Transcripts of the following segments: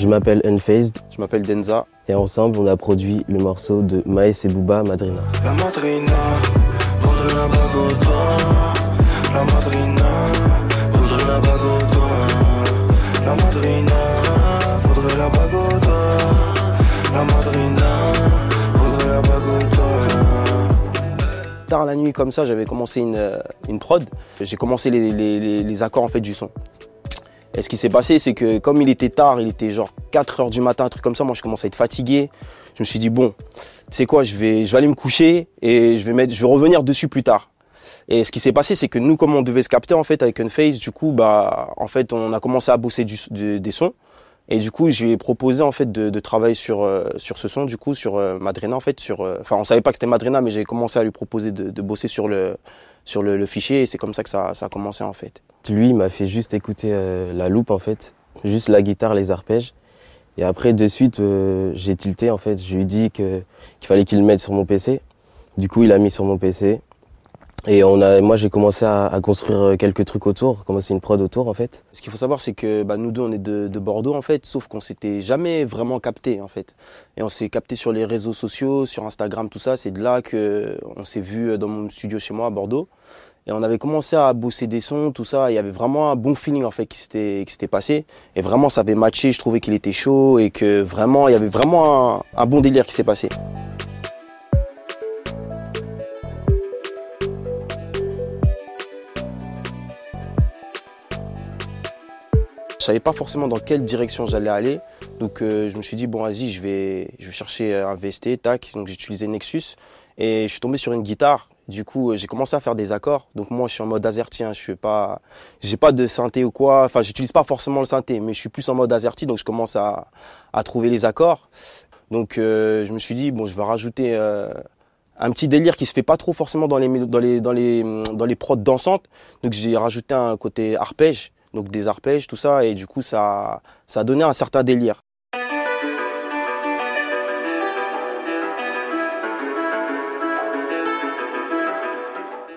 Je m'appelle Unfazed Je m'appelle Denza. et ensemble on a produit le morceau de Maes et Booba Madrina. La madrina voudrait la bague au doigt. La madrina voudrait la bague au doigt. La madrina voudrait la bague au doigt. La madrina voudrait la bague au doigt. Tard la nuit comme ça, j'avais commencé une, euh, une prod. J'ai commencé les, les- les- les accords en fait du son. Et ce qui s'est passé, c'est que comme il était tard, il était genre 4 heures du matin, un truc comme ça, moi je commençais à être fatigué. Je me suis dit bon, tu sais quoi, je vais, je vais aller me coucher et je vais, mettre, je vais revenir dessus plus tard. Et ce qui s'est passé, c'est que nous, comme on devait se capter en fait avec Unface, du coup, bah, en fait, on a commencé à bosser du, de- des sons. Et du coup, je lui ai proposé en fait de, travailler sur euh, sur ce son, du coup, sur euh, Madrina en fait, sur. euh, Enfin, on savait pas que c'était Madrina, mais j'ai commencé à lui proposer de, bosser sur le sur le, fichier et c'est comme ça que ça, ça a commencé en fait. Lui il m'a fait juste écouter euh, la loupe en fait, juste la guitare, les arpèges. Et après de suite euh, j'ai tilté en fait, je lui ai dit que qu'il fallait qu'il le mette sur mon PC. Du coup il a mis sur mon PC. Et on a, moi j'ai commencé à, à construire euh, quelques trucs autour, commencer une prod autour en fait. Ce qu'il faut savoir, c'est que bah, nous deux, on est de, de Bordeaux en fait, sauf qu'on s'était jamais vraiment capté en fait. Et on s'est capté sur les réseaux sociaux, sur Instagram, tout ça. C'est de là que on s'est vu dans mon studio chez moi à Bordeaux. Et on avait commencé à bosser des sons, tout ça. Il y avait vraiment un bon feeling en fait qui s'était qui s'était passé. Et vraiment, ça avait matché. Je trouvais qu'il était chaud et que vraiment, il y avait vraiment un, un bon délire qui s'est passé. Savais pas forcément dans quelle direction j'allais aller. Donc euh, je me suis dit, bon, vas-y, je vais, je vais chercher un VST, tac. Donc j'ai utilisé Nexus et je suis tombé sur une guitare. Du coup, euh, j'ai commencé à faire des accords. Donc moi, je suis en mode AZERTY. Hein. Je fais pas, j'ai pas de synthé ou quoi. Enfin, j'utilise pas forcément le synthé, mais je suis plus en mode AZERTY. Donc je commence à, trouver les accords. Donc euh, je me suis dit, bon, je vais rajouter un petit délire qui se fait pas trop forcément dans les, dans les, dans les, dans les prods dansantes. Donc j'ai rajouté un côté arpège, donc des arpèges, tout ça, et du coup ça, ça a donné un certain délire.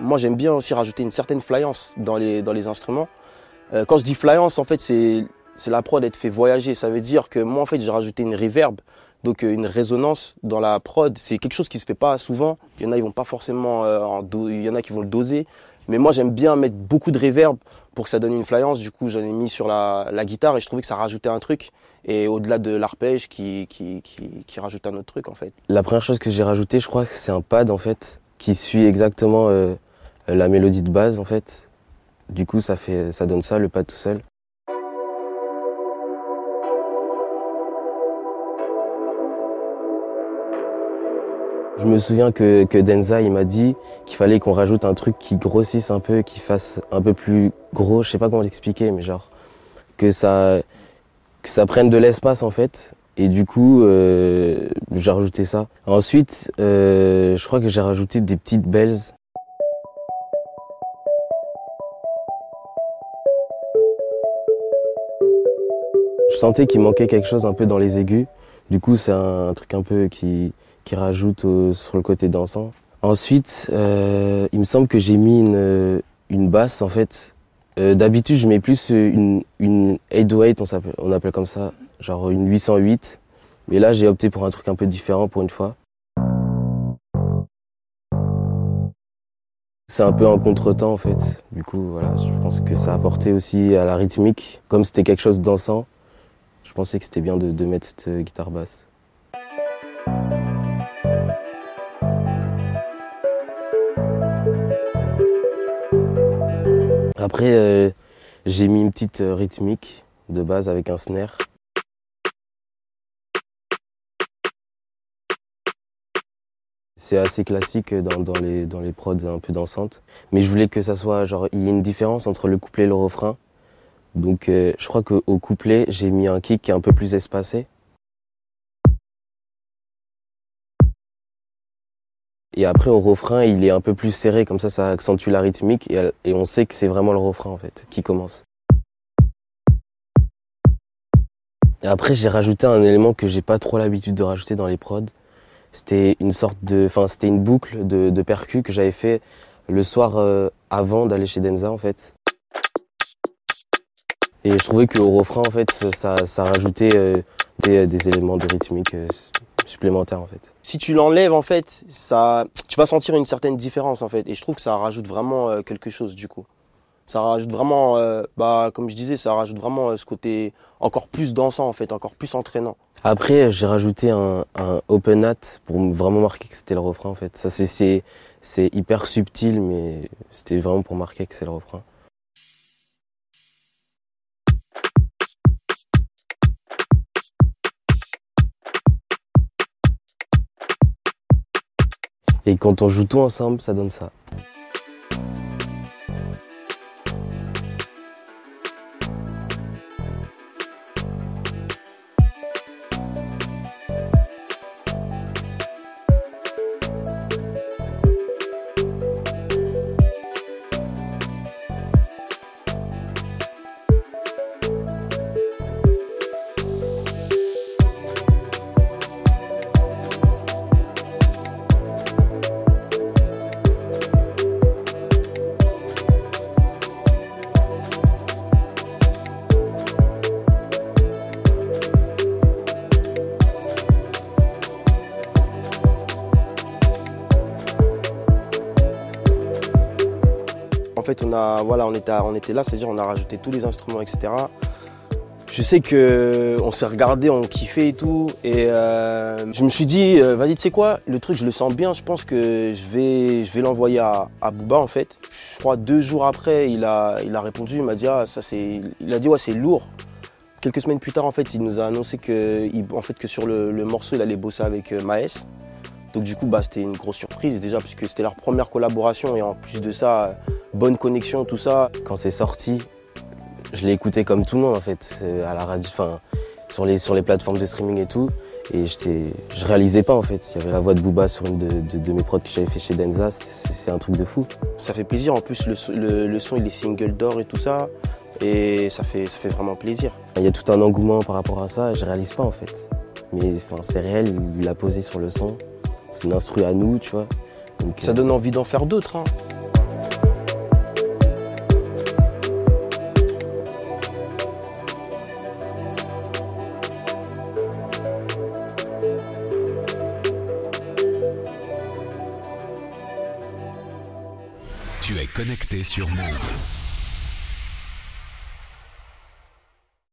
Moi j'aime bien aussi rajouter une certaine flyance dans les, dans les instruments. Euh, quand je dis flyance, en fait c'est la prod être fait voyager. Ça veut dire que moi en fait j'ai rajouté une reverb, donc euh, une résonance dans la prod. C'est quelque chose qui se fait pas souvent. Il y en a ils vont pas forcément, euh, il y en a qui vont le doser. Mais moi j'aime bien mettre beaucoup de reverb pour que ça donne une flyance. Du coup j'en ai mis sur la, guitare et je trouvais que ça rajoutait un truc. Et au-delà de l'arpège qui, qui, rajoute un autre truc en fait. La première chose que j'ai rajouté, je crois que c'est un pad en fait qui suit exactement euh, la mélodie de base en fait. Du coup, ça fait, ça donne ça le pad tout seul. Je me souviens que, que Denza il m'a dit qu'il fallait qu'on rajoute un truc qui grossisse un peu, qui fasse un peu plus gros. Je sais pas comment l'expliquer, mais genre que ça que ça prenne de l'espace en fait. Et du coup, euh, j'ai rajouté ça. Ensuite, euh, je crois que j'ai rajouté des petites bells. Je sentais qu'il manquait quelque chose un peu dans les aigus. Du coup, c'est un, truc un peu qui, qui rajoute au- sur le côté dansant. Ensuite, euh, il me semble que j'ai mis une, une basse en fait. Euh, D'habitude, je mets plus une, une 808, on, s'appelle- on appelle comme ça, genre une 808. Mais là, j'ai opté pour un truc un peu différent pour une fois. C'est un peu un contretemps en fait. Du coup, voilà, je pense que ça a apporté aussi à la rythmique. Comme c'était quelque chose de dansant, je pensais que c'était bien de, mettre cette euh, guitare basse. Après, euh, j'ai mis une petite euh, rythmique de base avec un snare. C'est assez classique dans, les, dans les prods un peu dansantes. Mais je voulais que ça soit, genre, il y ait une différence entre le couplet et le refrain. Donc, euh, je crois qu'au couplet, j'ai mis un kick qui est un peu plus espacé. Et après, au refrain, il est un peu plus serré, comme ça, ça accentue la rythmique et, on sait que c'est vraiment le refrain, en fait, qui commence. Et après, j'ai rajouté un élément que j'ai pas trop l'habitude de rajouter dans les prods. C'était une sorte de, enfin, c'était une boucle de, de percus que j'avais fait le soir euh, avant d'aller chez Denza, en fait. Et je trouvais qu'au refrain, en fait, ça, ça rajoutait euh, des, des éléments de rythmique euh, supplémentaires, en fait. Si tu l'enlèves, en fait, ça, tu vas sentir une certaine différence, en fait. Et je trouve que ça rajoute vraiment euh, quelque chose, du coup. Ça rajoute vraiment, euh, bah, comme je disais, ça rajoute vraiment euh, ce côté encore plus dansant, en fait, encore plus entraînant. Après, j'ai rajouté un, un open hat pour vraiment marquer que c'était le refrain, en fait. Ça, c'est c'est hyper subtil, mais c'était vraiment pour marquer que c'est le refrain. Et quand on joue tout ensemble, ça donne ça. Fait, on a, était, là, c'est-à-dire on a rajouté tous les instruments, etc. Je sais que on s'est regardé, on kiffait et tout, et euh, je me suis dit, euh, vas-y, tu sais quoi, le truc, je le sens bien, je pense que je vais, l'envoyer à, à en fait. Je crois deux jours après, il a, répondu, il m'a dit, ah, ça c'est, il a dit ouais, c'est lourd. Quelques semaines plus tard, en fait, il nous a annoncé que, en fait, que sur le, morceau, il allait bosser avec euh, Maes. Donc du coup, bah, c'était une grosse surprise déjà, puisque c'était leur première collaboration, et en plus de ça, bonne connexion, tout ça. Quand c'est sorti, je l'ai écouté comme tout le monde en fait, euh, à la radio, enfin sur les sur les plateformes de streaming et tout. Et je réalisais pas en fait. Il y avait la voix de Booba sur une de, de- de mes prods que j'avais fait chez Denza. C'est un truc de fou. Ça fait plaisir. En plus, le, le- le son, il est single d'or et tout ça. Et ça fait, ça fait vraiment plaisir. Il y a tout un engouement par rapport à ça. Je réalise pas en fait. Mais enfin c'est réel. Il, il a posé sur le son. C'est une instru à nous, tu vois. Donc, Ça euh, donne envie d'en faire d'autres. hein. Connecté sur Move.